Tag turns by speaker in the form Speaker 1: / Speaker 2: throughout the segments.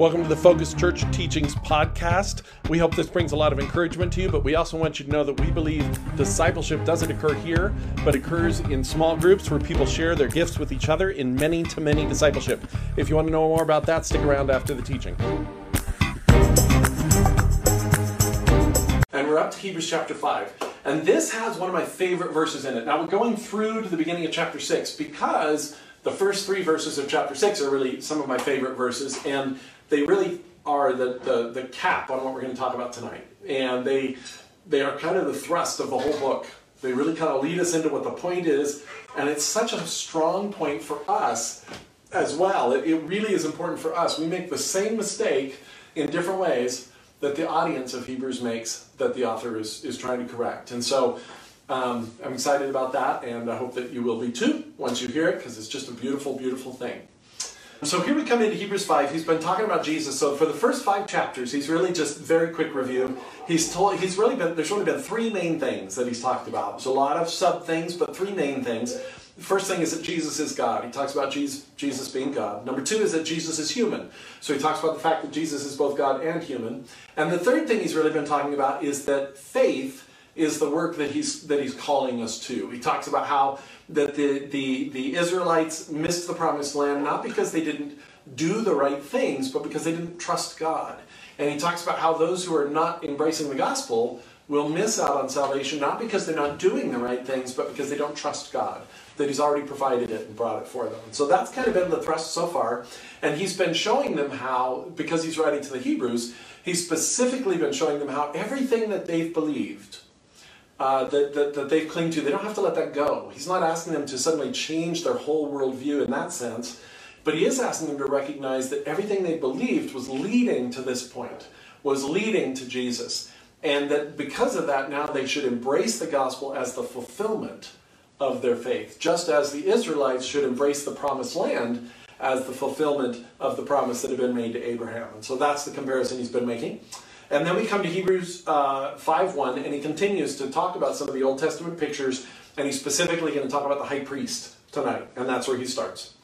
Speaker 1: Welcome to the Focus Church Teachings Podcast. We hope this brings a lot of encouragement to you, but we also want you to know that we believe discipleship doesn't occur here, but occurs in small groups where people share their gifts with each other in many to many discipleship. If you want to know more about that, stick around after the teaching. And we're up to Hebrews chapter 5. And this has one of my favorite verses in it. Now, we're going through to the beginning of chapter 6 because the first three verses of chapter 6 are really some of my favorite verses. And they really are the, the, the cap on what we're going to talk about tonight. And they, they are kind of the thrust of the whole book. They really kind of lead us into what the point is. And it's such a strong point for us as well. It, it really is important for us. We make the same mistake in different ways that the audience of Hebrews makes that the author is, is trying to correct. And so um, I'm excited about that, and I hope that you will be too once you hear it, because it's just a beautiful, beautiful thing. So here we come into Hebrews 5. He's been talking about Jesus. So for the first five chapters, he's really just very quick review. He's told he's really been there's really been three main things that he's talked about. There's a lot of sub things, but three main things. The first thing is that Jesus is God. He talks about Jesus, Jesus being God. Number two is that Jesus is human. So he talks about the fact that Jesus is both God and human. And the third thing he's really been talking about is that faith is the work that he's that he's calling us to. He talks about how that the, the, the Israelites missed the promised land not because they didn't do the right things, but because they didn't trust God. And he talks about how those who are not embracing the gospel will miss out on salvation not because they're not doing the right things, but because they don't trust God, that He's already provided it and brought it for them. So that's kind of been the thrust so far. And He's been showing them how, because He's writing to the Hebrews, He's specifically been showing them how everything that they've believed, uh, that, that, that they've clinged to, they don't have to let that go. He's not asking them to suddenly change their whole worldview in that sense, but he is asking them to recognize that everything they believed was leading to this point, was leading to Jesus. And that because of that, now they should embrace the gospel as the fulfillment of their faith, just as the Israelites should embrace the promised land as the fulfillment of the promise that had been made to Abraham. And so that's the comparison he's been making. And then we come to Hebrews uh, 5.1, and he continues to talk about some of the Old Testament pictures, and he's specifically going to talk about the high priest tonight, and that's where he starts.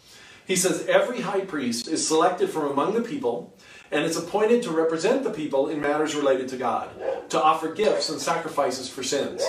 Speaker 1: He says, Every high priest is selected from among the people, and is appointed to represent the people in matters related to God, to offer gifts and sacrifices for sins.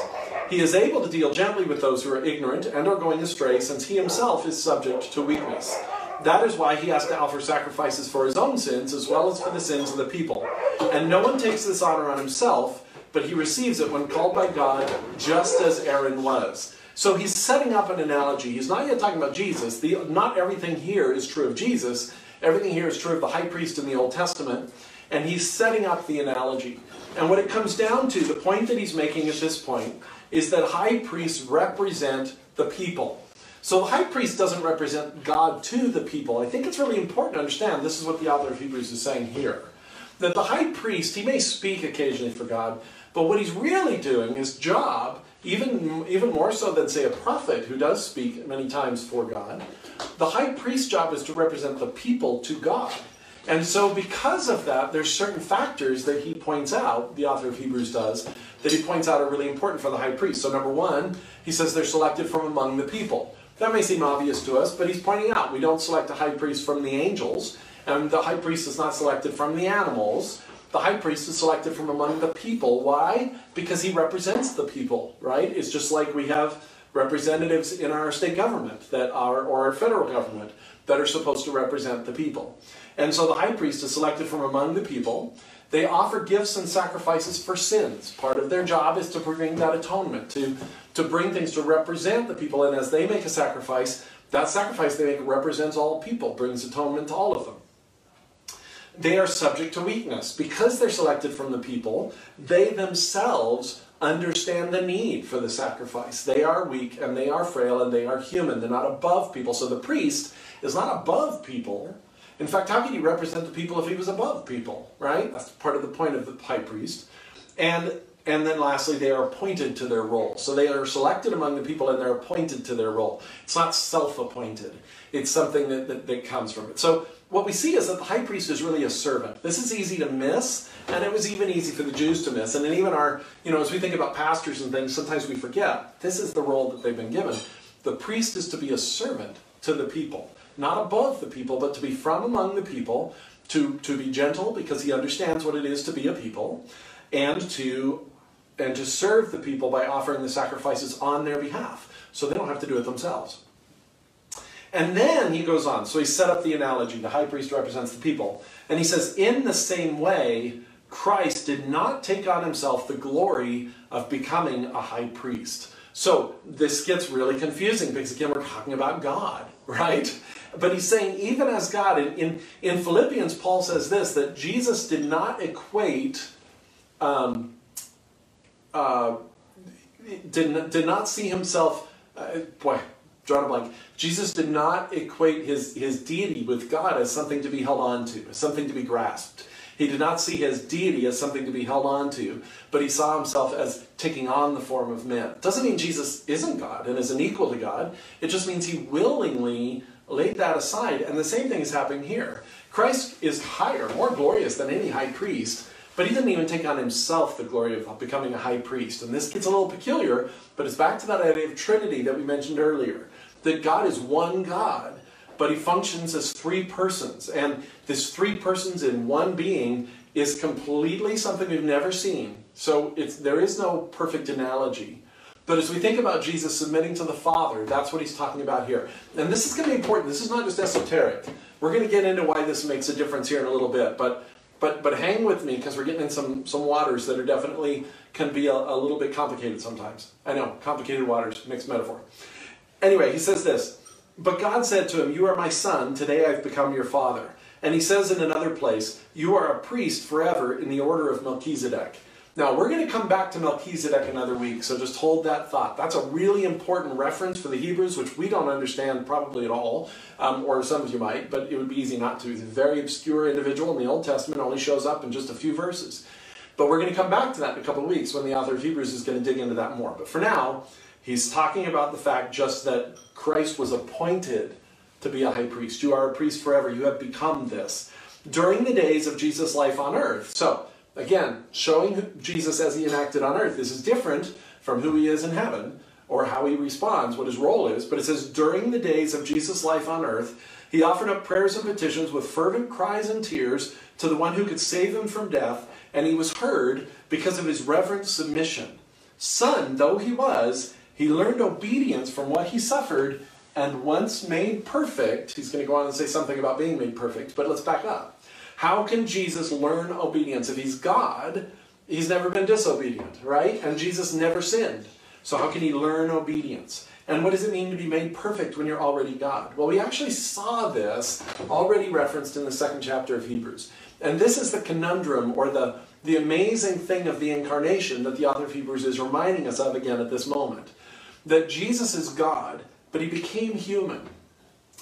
Speaker 1: He is able to deal gently with those who are ignorant and are going astray, since he himself is subject to weakness. That is why he has to offer sacrifices for his own sins as well as for the sins of the people. And no one takes this honor on himself, but he receives it when called by God, just as Aaron was. So he's setting up an analogy. He's not yet talking about Jesus. The, not everything here is true of Jesus. Everything here is true of the high priest in the Old Testament. And he's setting up the analogy. And what it comes down to, the point that he's making at this point, is that high priests represent the people. So the high priest doesn't represent God to the people. I think it's really important to understand this is what the author of Hebrews is saying here. That the high priest, he may speak occasionally for God, but what he's really doing, his job, even, even more so than, say, a prophet who does speak many times for God, the high priest's job is to represent the people to God. And so, because of that, there's certain factors that he points out, the author of Hebrews does, that he points out are really important for the high priest. So, number one, he says they're selected from among the people. That may seem obvious to us, but he's pointing out we don't select a high priest from the angels, and the high priest is not selected from the animals. The high priest is selected from among the people. Why? Because he represents the people, right? It's just like we have representatives in our state government that are, or our federal government that are supposed to represent the people. And so the high priest is selected from among the people. They offer gifts and sacrifices for sins. Part of their job is to bring that atonement, to, to bring things to represent the people. And as they make a sacrifice, that sacrifice they make represents all people, brings atonement to all of them. They are subject to weakness. Because they're selected from the people, they themselves understand the need for the sacrifice. They are weak and they are frail and they are human. They're not above people. So the priest is not above people in fact, how could he represent the people if he was above people, right? That's part of the point of the high priest. And and then lastly, they are appointed to their role. So they are selected among the people and they're appointed to their role. It's not self-appointed. It's something that, that, that comes from it. So what we see is that the high priest is really a servant. This is easy to miss, and it was even easy for the Jews to miss. And even our, you know, as we think about pastors and things, sometimes we forget this is the role that they've been given. The priest is to be a servant to the people not above the people, but to be from among the people to, to be gentle because he understands what it is to be a people, and to and to serve the people by offering the sacrifices on their behalf, so they don't have to do it themselves. And then he goes on. So he set up the analogy. The high priest represents the people. And he says, in the same way, Christ did not take on himself the glory of becoming a high priest. So this gets really confusing because again, we're talking about God, right? But he's saying, even as God, in, in, in Philippians, Paul says this that Jesus did not equate, um, uh, did, did not see himself, uh, boy, drawing a blank. Jesus did not equate his, his deity with God as something to be held on to, as something to be grasped. He did not see his deity as something to be held on to, but he saw himself as taking on the form of man. Doesn't mean Jesus isn't God and isn't equal to God. It just means he willingly laid that aside. And the same thing is happening here. Christ is higher, more glorious than any high priest, but he didn't even take on himself the glory of becoming a high priest. And this gets a little peculiar, but it's back to that idea of Trinity that we mentioned earlier. That God is one God, but he functions as three persons. And this three persons in one being is completely something we've never seen. So there is no perfect analogy. But as we think about Jesus submitting to the Father, that's what he's talking about here. And this is going to be important. This is not just esoteric. We're going to get into why this makes a difference here in a little bit. But but but hang with me because we're getting in some some waters that are definitely can be a, a little bit complicated sometimes. I know, complicated waters, mixed metaphor. Anyway, he says this. But God said to him, You are my son, today I've become your father. And he says in another place, You are a priest forever in the order of Melchizedek. Now, we're going to come back to Melchizedek another week, so just hold that thought. That's a really important reference for the Hebrews, which we don't understand probably at all, um, or some of you might, but it would be easy not to. He's a very obscure individual in the Old Testament, only shows up in just a few verses. But we're going to come back to that in a couple of weeks when the author of Hebrews is going to dig into that more. But for now, he's talking about the fact just that Christ was appointed to be a high priest. You are a priest forever. You have become this during the days of Jesus' life on earth. So, again, showing Jesus as he enacted on earth. This is different from who he is in heaven or how he responds, what his role is. But it says, during the days of Jesus' life on earth, he offered up prayers and petitions with fervent cries and tears to the one who could save him from death, and he was heard because of his reverent submission. Son though he was, he learned obedience from what he suffered, and once made perfect, he's going to go on and say something about being made perfect, but let's back up. How can Jesus learn obedience? If he's God, he's never been disobedient, right? And Jesus never sinned. So how can he learn obedience? And what does it mean to be made perfect when you're already God? Well, we actually saw this already referenced in the second chapter of Hebrews. And this is the conundrum or the, the amazing thing of the incarnation that the author of Hebrews is reminding us of again at this moment that Jesus is God, but he became human.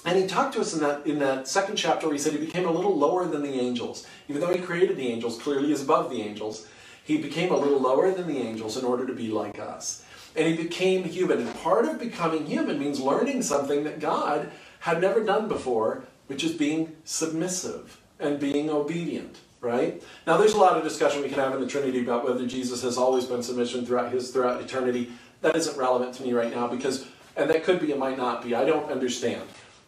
Speaker 1: And he talked to us in that, in that second chapter where he said he became a little lower than the angels. Even though he created the angels, clearly is above the angels, he became a little lower than the angels in order to be like us. And he became human. And part of becoming human means learning something that God had never done before, which is being submissive and being obedient right? Now, there's a lot of discussion we can have in the Trinity about whether Jesus has always been submission throughout his throughout eternity that isn't relevant to me right now because, and that could be, it might not be. I don't understand.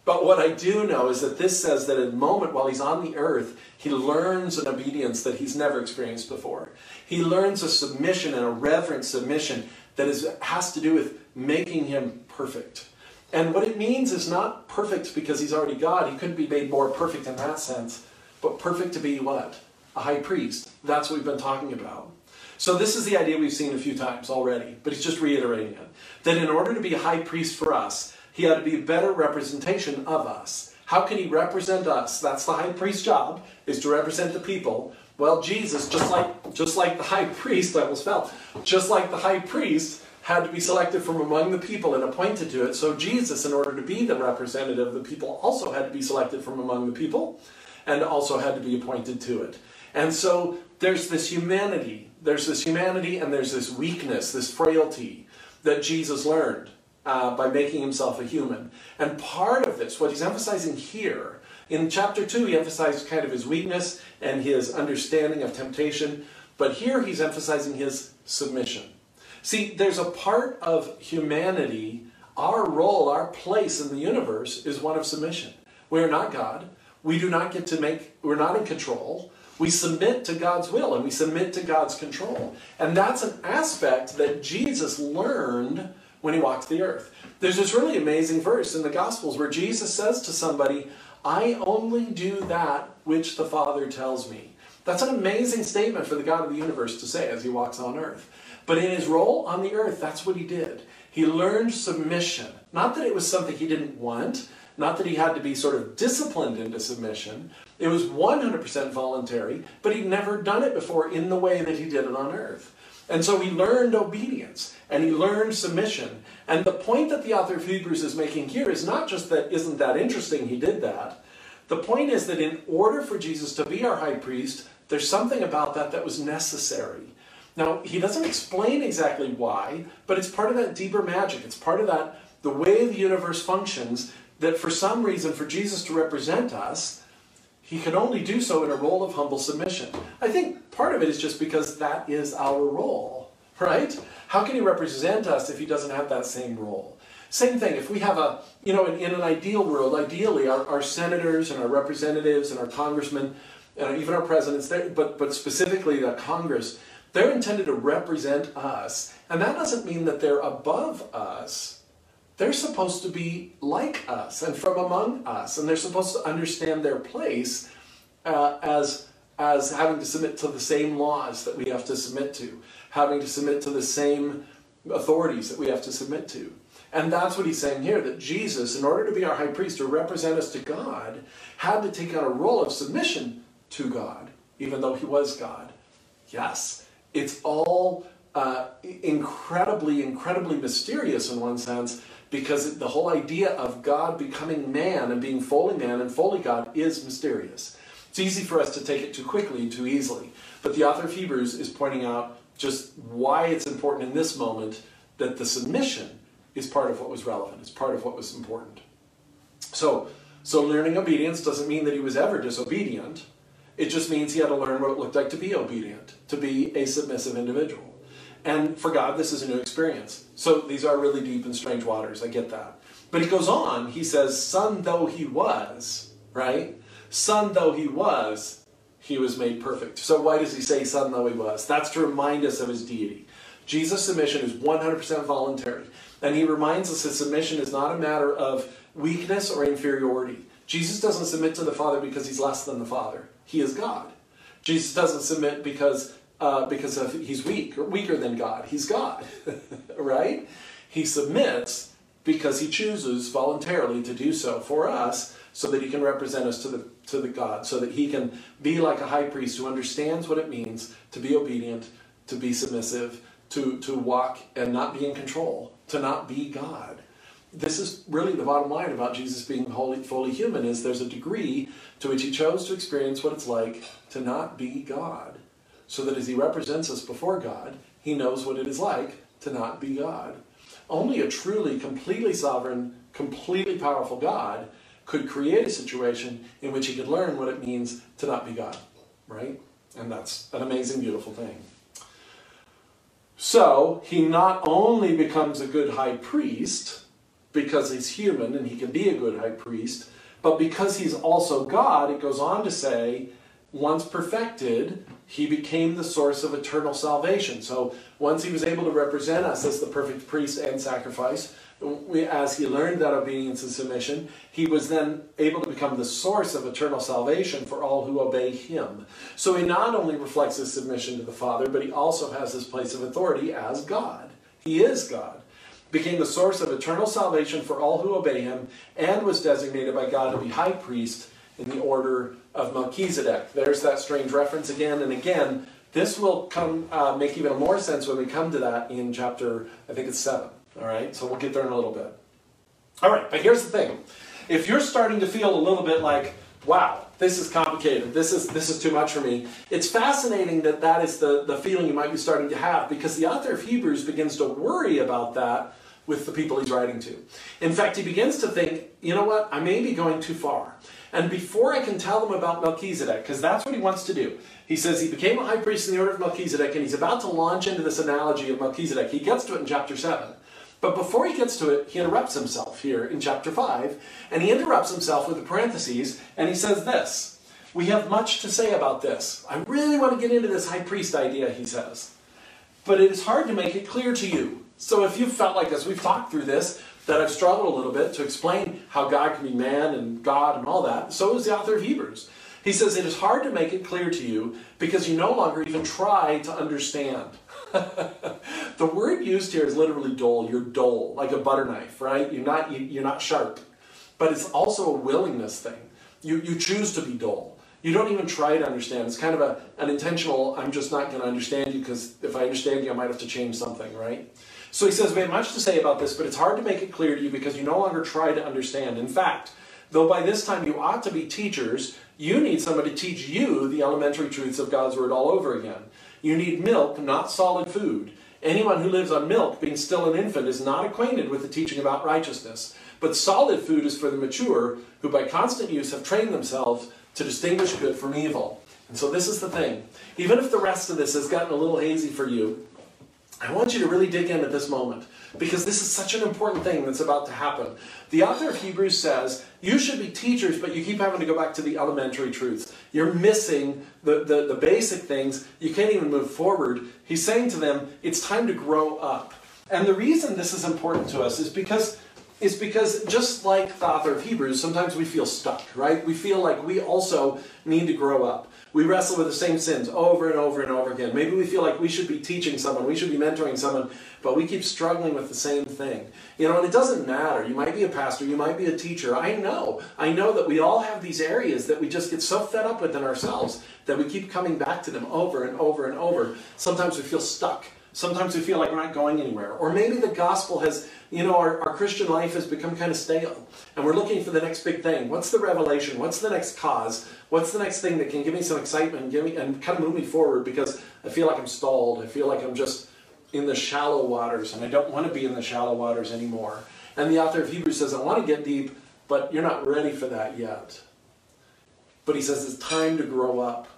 Speaker 1: But what I do know is that this says that at a moment while he's on the earth, he learns an obedience that he's never experienced before. He learns a submission and a reverent submission that is, has to do with making him perfect. And what it means is not perfect because he's already God. He couldn't be made more perfect in that sense, but perfect to be what? A high priest. That's what we've been talking about. So this is the idea we've seen a few times already, but he's just reiterating it. That in order to be a high priest for us, he had to be a better representation of us. How can he represent us? That's the high priest's job, is to represent the people. Well, Jesus, just like just like the high priest, I almost fell, just like the high priest had to be selected from among the people and appointed to it, so Jesus, in order to be the representative of the people, also had to be selected from among the people and also had to be appointed to it. And so there's this humanity there's this humanity and there's this weakness, this frailty that Jesus learned uh, by making himself a human. And part of this, what he's emphasizing here, in chapter 2, he emphasized kind of his weakness and his understanding of temptation, but here he's emphasizing his submission. See, there's a part of humanity, our role, our place in the universe is one of submission. We are not God. We do not get to make, we're not in control. We submit to God's will and we submit to God's control. And that's an aspect that Jesus learned when he walked the earth. There's this really amazing verse in the Gospels where Jesus says to somebody, I only do that which the Father tells me. That's an amazing statement for the God of the universe to say as he walks on earth. But in his role on the earth, that's what he did. He learned submission. Not that it was something he didn't want, not that he had to be sort of disciplined into submission. It was 100% voluntary, but he'd never done it before in the way that he did it on earth. And so he learned obedience and he learned submission. And the point that the author of Hebrews is making here is not just that isn't that interesting he did that. The point is that in order for Jesus to be our high priest, there's something about that that was necessary. Now, he doesn't explain exactly why, but it's part of that deeper magic. It's part of that, the way the universe functions, that for some reason, for Jesus to represent us, he can only do so in a role of humble submission. I think part of it is just because that is our role, right? How can he represent us if he doesn't have that same role? Same thing, if we have a, you know, in, in an ideal world, ideally our, our, senators and our representatives and our congressmen, and even our presidents, but, but specifically the Congress, they're intended to represent us. And that doesn't mean that they're above us they're supposed to be like us and from among us, and they're supposed to understand their place uh, as, as having to submit to the same laws that we have to submit to, having to submit to the same authorities that we have to submit to. And that's what he's saying here that Jesus, in order to be our high priest, to represent us to God, had to take on a role of submission to God, even though he was God. Yes, it's all uh, incredibly, incredibly mysterious in one sense, because the whole idea of God becoming man and being fully man and fully God is mysterious. It's easy for us to take it too quickly and too easily. But the author of Hebrews is pointing out just why it's important in this moment that the submission is part of what was relevant, it's part of what was important. So, so learning obedience doesn't mean that he was ever disobedient. It just means he had to learn what it looked like to be obedient, to be a submissive individual. And for God, this is a new experience. So these are really deep and strange waters. I get that. But he goes on, he says, Son though he was, right? Son though he was, he was made perfect. So why does he say son though he was? That's to remind us of his deity. Jesus' submission is 100% voluntary. And he reminds us that submission is not a matter of weakness or inferiority. Jesus doesn't submit to the Father because he's less than the Father. He is God. Jesus doesn't submit because uh, because of, he's weak or weaker than God. He's God, right? He submits because he chooses voluntarily to do so for us so that he can represent us to the to the God, so that he can be like a high priest who understands what it means to be obedient, to be submissive, to, to walk and not be in control, to not be God. This is really the bottom line about Jesus being wholly, fully human is there's a degree to which he chose to experience what it's like to not be God so that as he represents us before God, he knows what it is like to not be God. Only a truly, completely sovereign, completely powerful God could create a situation in which he could learn what it means to not be God, right? And that's an amazing, beautiful thing. So, he not only becomes a good high priest because he's human and he can be a good high priest, but because he's also God, it goes on to say, once perfected, he became the source of eternal salvation. So once he was able to represent us as the perfect priest and sacrifice, as he learned that obedience and submission, he was then able to become the source of eternal salvation for all who obey him. So he not only reflects his submission to the Father, but he also has his place of authority as God. He is God. Became the source of eternal salvation for all who obey him, and was designated by God to be high priest in the order of Melchizedek. There's that strange reference again and again. This will come uh, make even more sense when we come to that in chapter, I think it's 7. All right, so we'll get there in a little bit. All right, but here's the thing. If you're starting to feel a little bit like, wow, this is complicated, this is, this is too much for me, it's fascinating that that is the, the feeling you might be starting to have because the author of Hebrews begins to worry about that with the people he's writing to. In fact, he begins to think, you know what, I may be going too far. And before I can tell them about Melchizedek, because that's what he wants to do, he says he became a high priest in the order of Melchizedek, and he's about to launch into this analogy of Melchizedek. He gets to it in chapter 7. But before he gets to it, he interrupts himself here in chapter 5, and he interrupts himself with the parentheses, and he says this We have much to say about this. I really want to get into this high priest idea, he says. But it is hard to make it clear to you. So if you've felt like this, we've talked through this, that I've struggled a little bit to explain how God can be man and God and all that. So is the author of Hebrews. He says it is hard to make it clear to you because you no longer even try to understand. the word used here is literally dull. You're dull, like a butter knife, right? You're not, you, are not sharp. But it's also a willingness thing. You, you choose to be dull. You don't even try to understand. It's kind of a, an intentional, I'm just not going to understand you because if I understand you, I might have to change something, right? So he says, we have much to say about this, but it's hard to make it clear to you because you no longer try to understand. In fact, though by this time you ought to be teachers, you need somebody to teach you the elementary truths of God's Word all over again. You need milk, not solid food. Anyone who lives on milk, being still an infant, is not acquainted with the teaching about righteousness. But solid food is for the mature, who by constant use have trained themselves to distinguish good from evil. And so this is the thing. Even if the rest of this has gotten a little hazy for you, I want you to really dig in at this moment because this is such an important thing that's about to happen. The author of Hebrews says, you should be teachers, but you keep having to go back to the elementary truths. You're missing the, the, the basic things. You can't even move forward. He's saying to them, it's time to grow up. And the reason this is important to us is because is because just like the author of Hebrews, sometimes we feel stuck, right? We feel like we also need to grow up. We wrestle with the same sins over and over and over again. Maybe we feel like we should be teaching someone, we should be mentoring someone, but we keep struggling with the same thing. You know, and it doesn't matter. You might be a pastor, you might be a teacher. I know. I know that we all have these areas that we just get so fed up with in ourselves that we keep coming back to them over and over and over. Sometimes we feel stuck. Sometimes we feel like we're not going anywhere. Or maybe the gospel has, you know, our, our Christian life has become kind of stale. And we're looking for the next big thing. What's the revelation? What's the next cause? What's the next thing that can give me some excitement give me and kind of move me forward because I feel like I'm stalled. I feel like I'm just in the shallow waters and I don't want to be in the shallow waters anymore. And the author of Hebrews says, I want to get deep, but you're not ready for that yet. But he says it's time to grow up.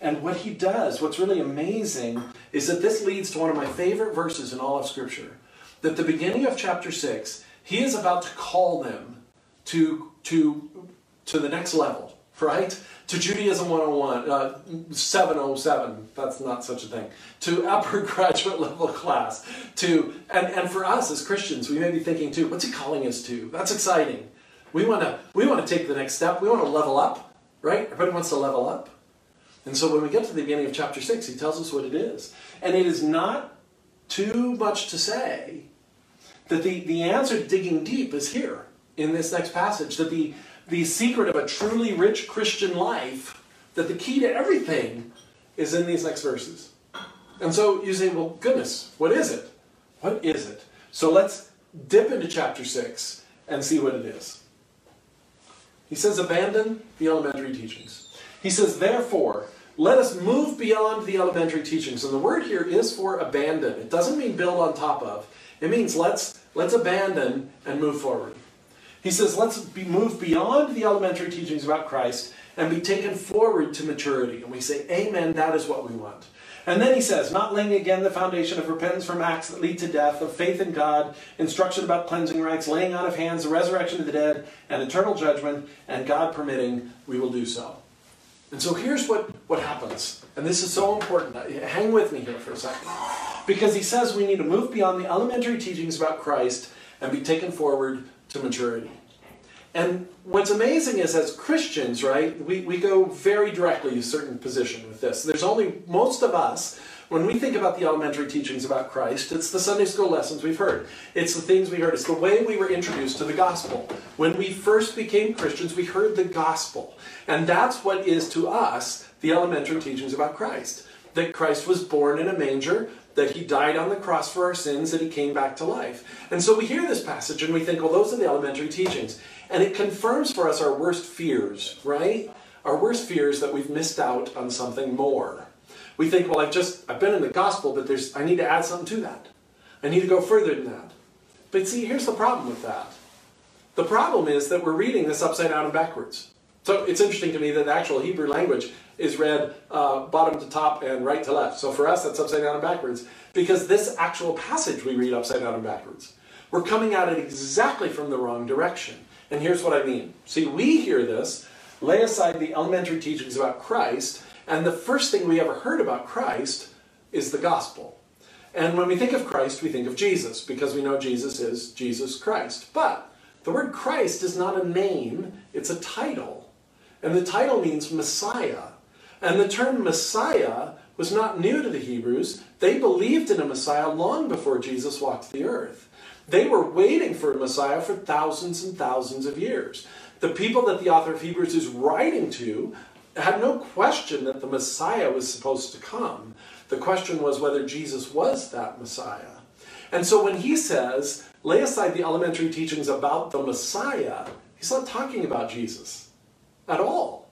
Speaker 1: And what he does, what's really amazing, is that this leads to one of my favorite verses in all of Scripture. That the beginning of chapter 6, he is about to call them to, to, to the next level, right? To Judaism 101, uh, 707, that's not such a thing, to upper graduate level class, to, and, and for us as Christians, we may be thinking too, what's he calling us to? That's exciting. We want to we want to take the next step. We want to level up, right? Everybody wants to level up. And so when we get to the beginning of chapter 6, he tells us what it is. And it is not too much to say that the, the answer to digging deep is here in this next passage. That the, the secret of a truly rich Christian life, that the key to everything is in these next verses. And so you say, well, goodness, what is it? What is it? So let's dip into chapter 6 and see what it is. He says, abandon the elementary teachings. He says, therefore, let us move beyond the elementary teachings. And the word here is for abandon. It doesn't mean build on top of. It means let's, let's abandon and move forward. He says, let's be, move beyond the elementary teachings about Christ and be taken forward to maturity. And we say, Amen, that is what we want. And then he says, not laying again the foundation of repentance from acts that lead to death, of faith in God, instruction about cleansing rites, laying on of hands, the resurrection of the dead, and eternal judgment, and God permitting, we will do so. And so here's what, what happens. And this is so important. Hang with me here for a second. Because he says we need to move beyond the elementary teachings about Christ and be taken forward to maturity. And what's amazing is as Christians, right, we, we go very directly to a certain position with this. There's only, most of us, when we think about the elementary teachings about Christ, it's the Sunday school lessons we've heard. It's the things we heard. It's the way we were introduced to the gospel. When we first became Christians, we heard the gospel. And that's what is to us the elementary teachings about Christ. That Christ was born in a manger, that he died on the cross for our sins, that he came back to life. And so we hear this passage and we think, well, those are the elementary teachings. And it confirms for us our worst fears, right? Our worst fears that we've missed out on something more. We think, well, I've just, I've been in the gospel, but there's, I need to add something to that. I need to go further than that. But see, here's the problem with that. The problem is that we're reading this upside down and backwards. So it's interesting to me that the actual Hebrew language is read uh, bottom to top and right to left. So for us, that's upside down and backwards because this actual passage we read upside down and backwards. we're coming at it exactly from the wrong direction. And here's what I mean. See, we hear this, lay aside the elementary teachings about Christ, and the first thing we ever heard about Christ is the gospel. And when we think of Christ, we think of Jesus, because we know Jesus is Jesus Christ. But the word Christ is not a name, it's a title. And the title means Messiah. And the term Messiah was not new to the Hebrews. They believed in a Messiah long before Jesus walked the earth. They were waiting for a Messiah for thousands and thousands of years. The people that the author of Hebrews is writing to had no question that the Messiah was supposed to come. The question was whether Jesus was that Messiah. And so when he says, lay aside the elementary teachings about the Messiah, he's not talking about Jesus at all.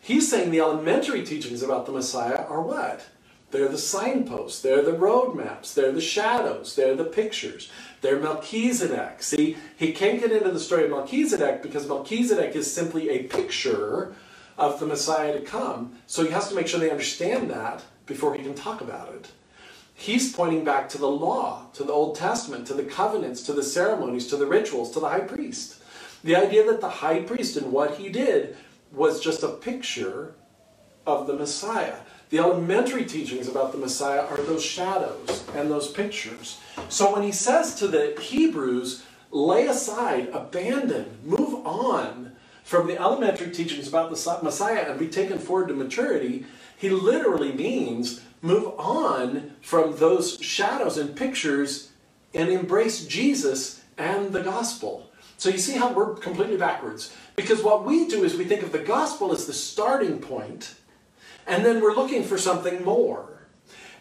Speaker 1: He's saying the elementary teachings about the Messiah are what? They're the signposts, they're the roadmaps, they're the shadows, they're the pictures, they're Melchizedek. See, he can't get into the story of Melchizedek because Melchizedek is simply a picture of the Messiah to come. So he has to make sure they understand that before he can talk about it. He's pointing back to the law, to the Old Testament, to the covenants, to the ceremonies, to the rituals, to the high priest. The idea that the high priest and what he did was just a picture of the Messiah. The elementary teachings about the Messiah are those shadows and those pictures. So when he says to the Hebrews, lay aside, abandon, move on from the elementary teachings about the Messiah and be taken forward to maturity, he literally means move on from those shadows and pictures and embrace Jesus and the gospel. So you see how we're completely backwards. Because what we do is we think of the gospel as the starting point, and then we're looking for something more.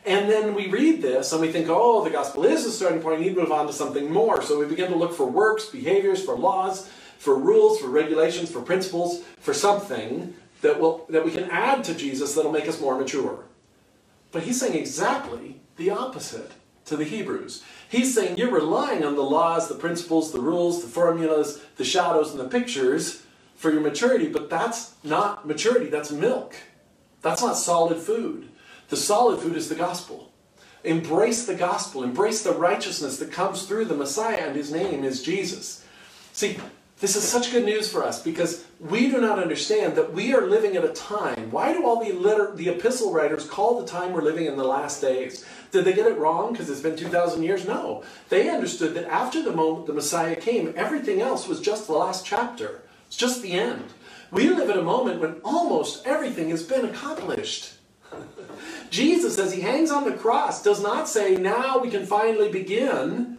Speaker 1: And then we read this and we think, oh, the gospel is the starting point, I need to move on to something more. So we begin to look for works, behaviors, for laws, for rules, for regulations, for principles, for something that, will, that we can add to Jesus that'll make us more mature. But he's saying exactly the opposite to the Hebrews. He's saying you're relying on the laws, the principles, the rules, the formulas, the shadows, and the pictures for your maturity, but that's not maturity, that's milk. That's not solid food. The solid food is the gospel. Embrace the gospel, embrace the righteousness that comes through the Messiah, and his name is Jesus. See, this is such good news for us because we do not understand that we are living at a time. Why do all the, liter- the epistle writers call the time we're living in the last days? Did they get it wrong because it's been 2,000 years? No. They understood that after the moment the Messiah came, everything else was just the last chapter. It's just the end. We live at a moment when almost everything has been accomplished. Jesus, as he hangs on the cross, does not say, now we can finally begin.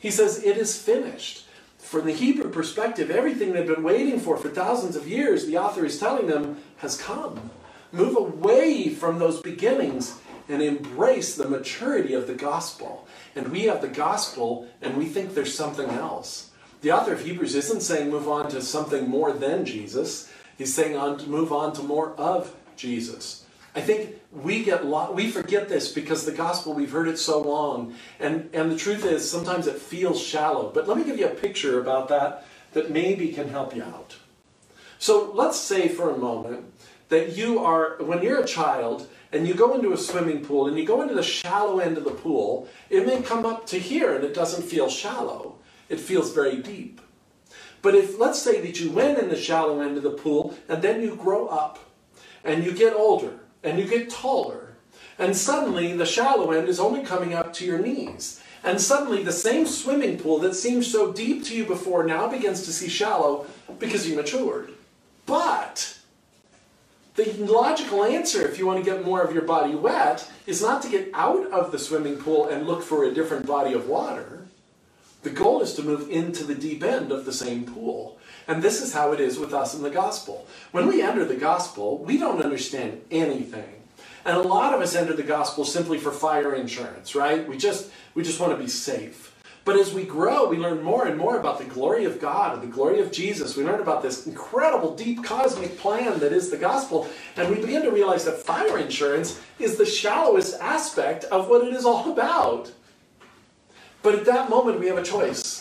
Speaker 1: He says, it is finished from the Hebrew perspective, everything they've been waiting for for thousands of years, the author is telling them, has come. Move away from those beginnings and embrace the maturity of the gospel. And we have the gospel and we think there's something else. The author of Hebrews isn't saying move on to something more than Jesus. He's saying on to move on to more of Jesus. I think we get lot, we forget this because the gospel we've heard it so long, and and the truth is sometimes it feels shallow. But let me give you a picture about that that maybe can help you out. So let's say for a moment that you are when you're a child and you go into a swimming pool and you go into the shallow end of the pool, it may come up to here and it doesn't feel shallow. It feels very deep. But if let's say that you went in the shallow end of the pool and then you grow up and you get older and you get taller. And suddenly the shallow end is only coming up to your knees. And suddenly the same swimming pool that seemed so deep to you before now begins to see shallow because you matured. But the logical answer, if you want to get more of your body wet, is not to get out of the swimming pool and look for a different body of water. The goal is to move into the deep end of the same pool. And this is how it is with us in the gospel. When we enter the gospel, we don't understand anything. And a lot of us enter the gospel simply for fire insurance, right? We just we just want to be safe. But as we grow, we learn more and more about the glory of God and the glory of Jesus. We learn about this incredible, deep cosmic plan that is the gospel. And we begin to realize that fire insurance is the shallowest aspect of what it is all about. But at that moment, we have a choice.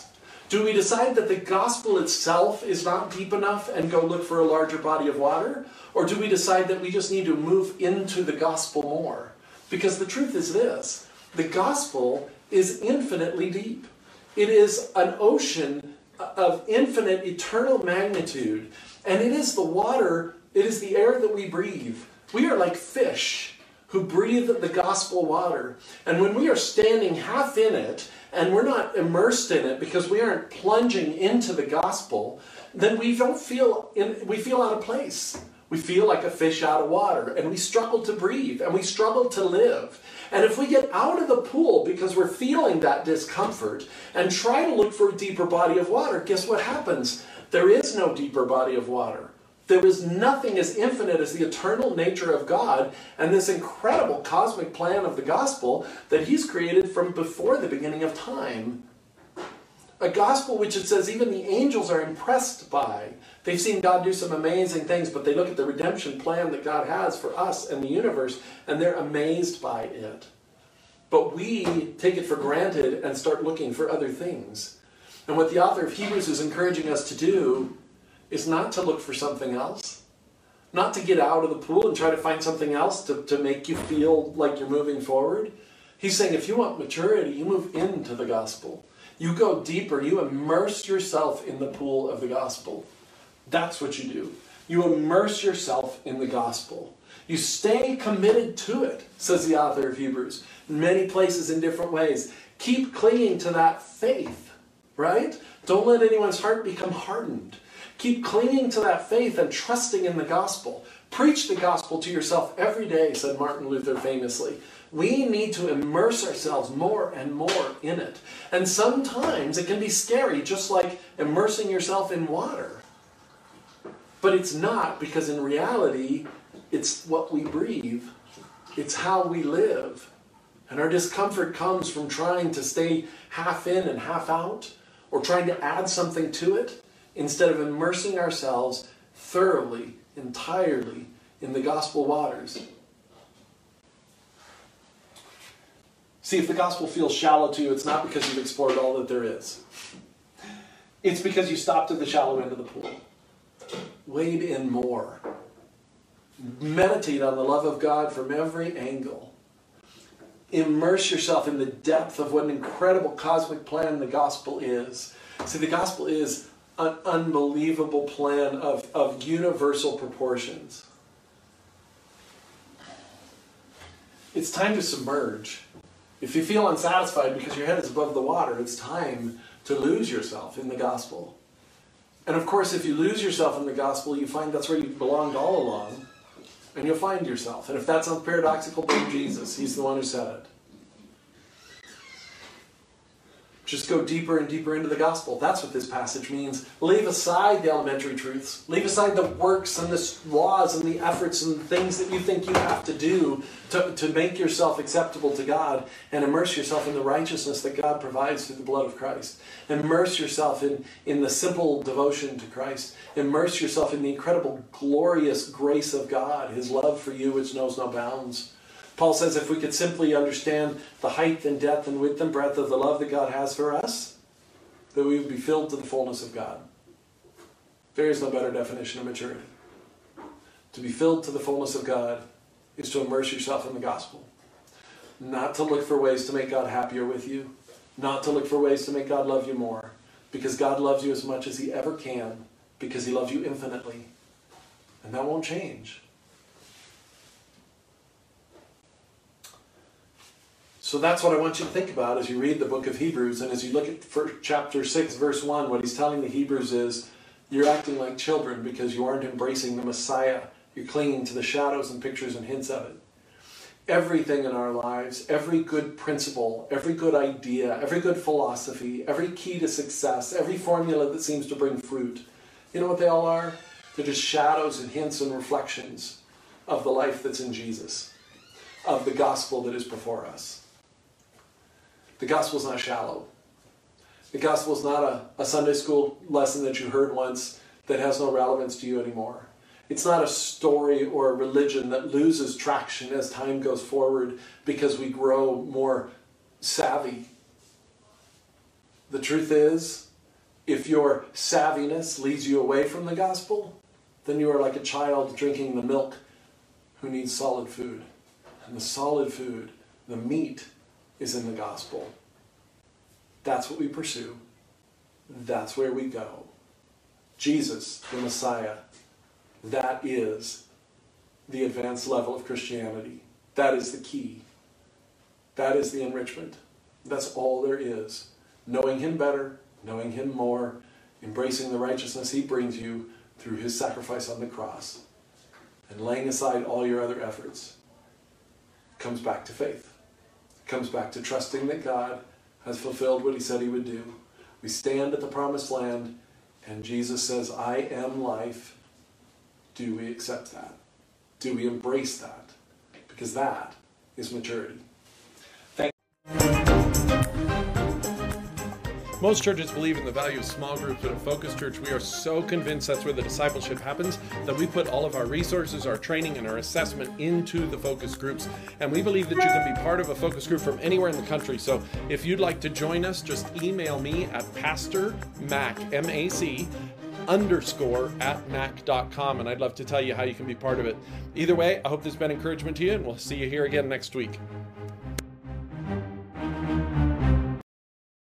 Speaker 1: Do we decide that the gospel itself is not deep enough and go look for a larger body of water? Or do we decide that we just need to move into the gospel more? Because the truth is this the gospel is infinitely deep. It is an ocean of infinite, eternal magnitude. And it is the water, it is the air that we breathe. We are like fish who breathe the gospel water. And when we are standing half in it and we're not immersed in it because we aren't plunging into the gospel, then we don't feel in, we feel out of place. We feel like a fish out of water and we struggle to breathe and we struggle to live. And if we get out of the pool because we're feeling that discomfort and try to look for a deeper body of water, guess what happens? There is no deeper body of water. There is nothing as infinite as the eternal nature of God and this incredible cosmic plan of the gospel that He's created from before the beginning of time. A gospel which it says even the angels are impressed by. They've seen God do some amazing things, but they look at the redemption plan that God has for us and the universe and they're amazed by it. But we take it for granted and start looking for other things. And what the author of Hebrews is encouraging us to do is not to look for something else, not to get out of the pool and try to find something else to, to make you feel like you're moving forward. He's saying if you want maturity, you move into the gospel. You go deeper, you immerse yourself in the pool of the gospel. That's what you do. You immerse yourself in the gospel. You stay committed to it, says the author of Hebrews, in many places in different ways. Keep clinging to that faith, right? Don't let anyone's heart become hardened. Keep clinging to that faith and trusting in the gospel. Preach the gospel to yourself every day, said Martin Luther famously. We need to immerse ourselves more and more in it. And sometimes it can be scary, just like immersing yourself in water. But it's not, because in reality, it's what we breathe, it's how we live. And our discomfort comes from trying to stay half in and half out, or trying to add something to it instead of immersing ourselves thoroughly, entirely in the gospel waters. See, if the gospel feels shallow to you, it's not because you've explored all that there is. It's because you stopped at the shallow end of the pool. Wade in more. Meditate on the love of God from every angle. Immerse yourself in the depth of what an incredible cosmic plan the gospel is. See, the gospel is an unbelievable plan of, of universal proportions. It's time to submerge. If you feel unsatisfied because your head is above the water, it's time to lose yourself in the gospel. And of course, if you lose yourself in the gospel, you find that's where you belonged all along, and you'll find yourself. And if that sounds paradoxical, blame Jesus. He's the one who said it. Just go deeper and deeper into the gospel. That's what this passage means. Leave aside the elementary truths. Leave aside the works and the laws and the efforts and the things that you think you have to do to, to make yourself acceptable to God and immerse yourself in the righteousness that God provides through the blood of Christ. Immerse yourself in, in the simple devotion to Christ. Immerse yourself in the incredible, glorious grace of God, His love for you, which knows no bounds. Paul says if we could simply understand the height and depth and width and breadth of the love that God has for us, that we would be filled to the fullness of God. There is no better definition of maturity. To be filled to the fullness of God is to immerse yourself in the gospel. Not to look for ways to make God happier with you, not to look for ways to make God love you more, because God loves you as much as He ever can, because He loves you infinitely. And that won't change. So that's what I want you to think about as you read the book of Hebrews and as you look at chapter 6, verse 1. What he's telling the Hebrews is you're acting like children because you aren't embracing the Messiah. You're clinging to the shadows and pictures and hints of it. Everything in our lives, every good principle, every good idea, every good philosophy, every key to success, every formula that seems to bring fruit, you know what they all are? They're just shadows and hints and reflections of the life that's in Jesus, of the gospel that is before us. The gospel is not shallow. The gospel is not a, a Sunday school lesson that you heard once that has no relevance to you anymore. It's not a story or a religion that loses traction as time goes forward because we grow more savvy. The truth is, if your savviness leads you away from the gospel, then you are like a child drinking the milk who needs solid food. And the solid food, the meat, is in the gospel. That's what we pursue. That's where we go. Jesus, the Messiah, that is the advanced level of Christianity. That is the key. That is the enrichment. That's all there is. Knowing Him better, knowing Him more, embracing the righteousness He brings you through His sacrifice on the cross, and laying aside all your other efforts comes back to faith. Comes back to trusting that God has fulfilled what He said He would do. We stand at the promised land, and Jesus says, I am life. Do we accept that? Do we embrace that? Because that is maturity.
Speaker 2: Most churches believe in the value of small groups, but at Focus Church, we are so convinced that's where the discipleship happens that we put all of our resources, our training, and our assessment into the focus groups. And we believe that you can be part of a focus group from anywhere in the country. So if you'd like to join us, just email me at Pastor Mac, M A C, underscore at mac.com, and I'd love to tell you how you can be part of it. Either way, I hope this has been encouragement to you, and we'll see you here again next week.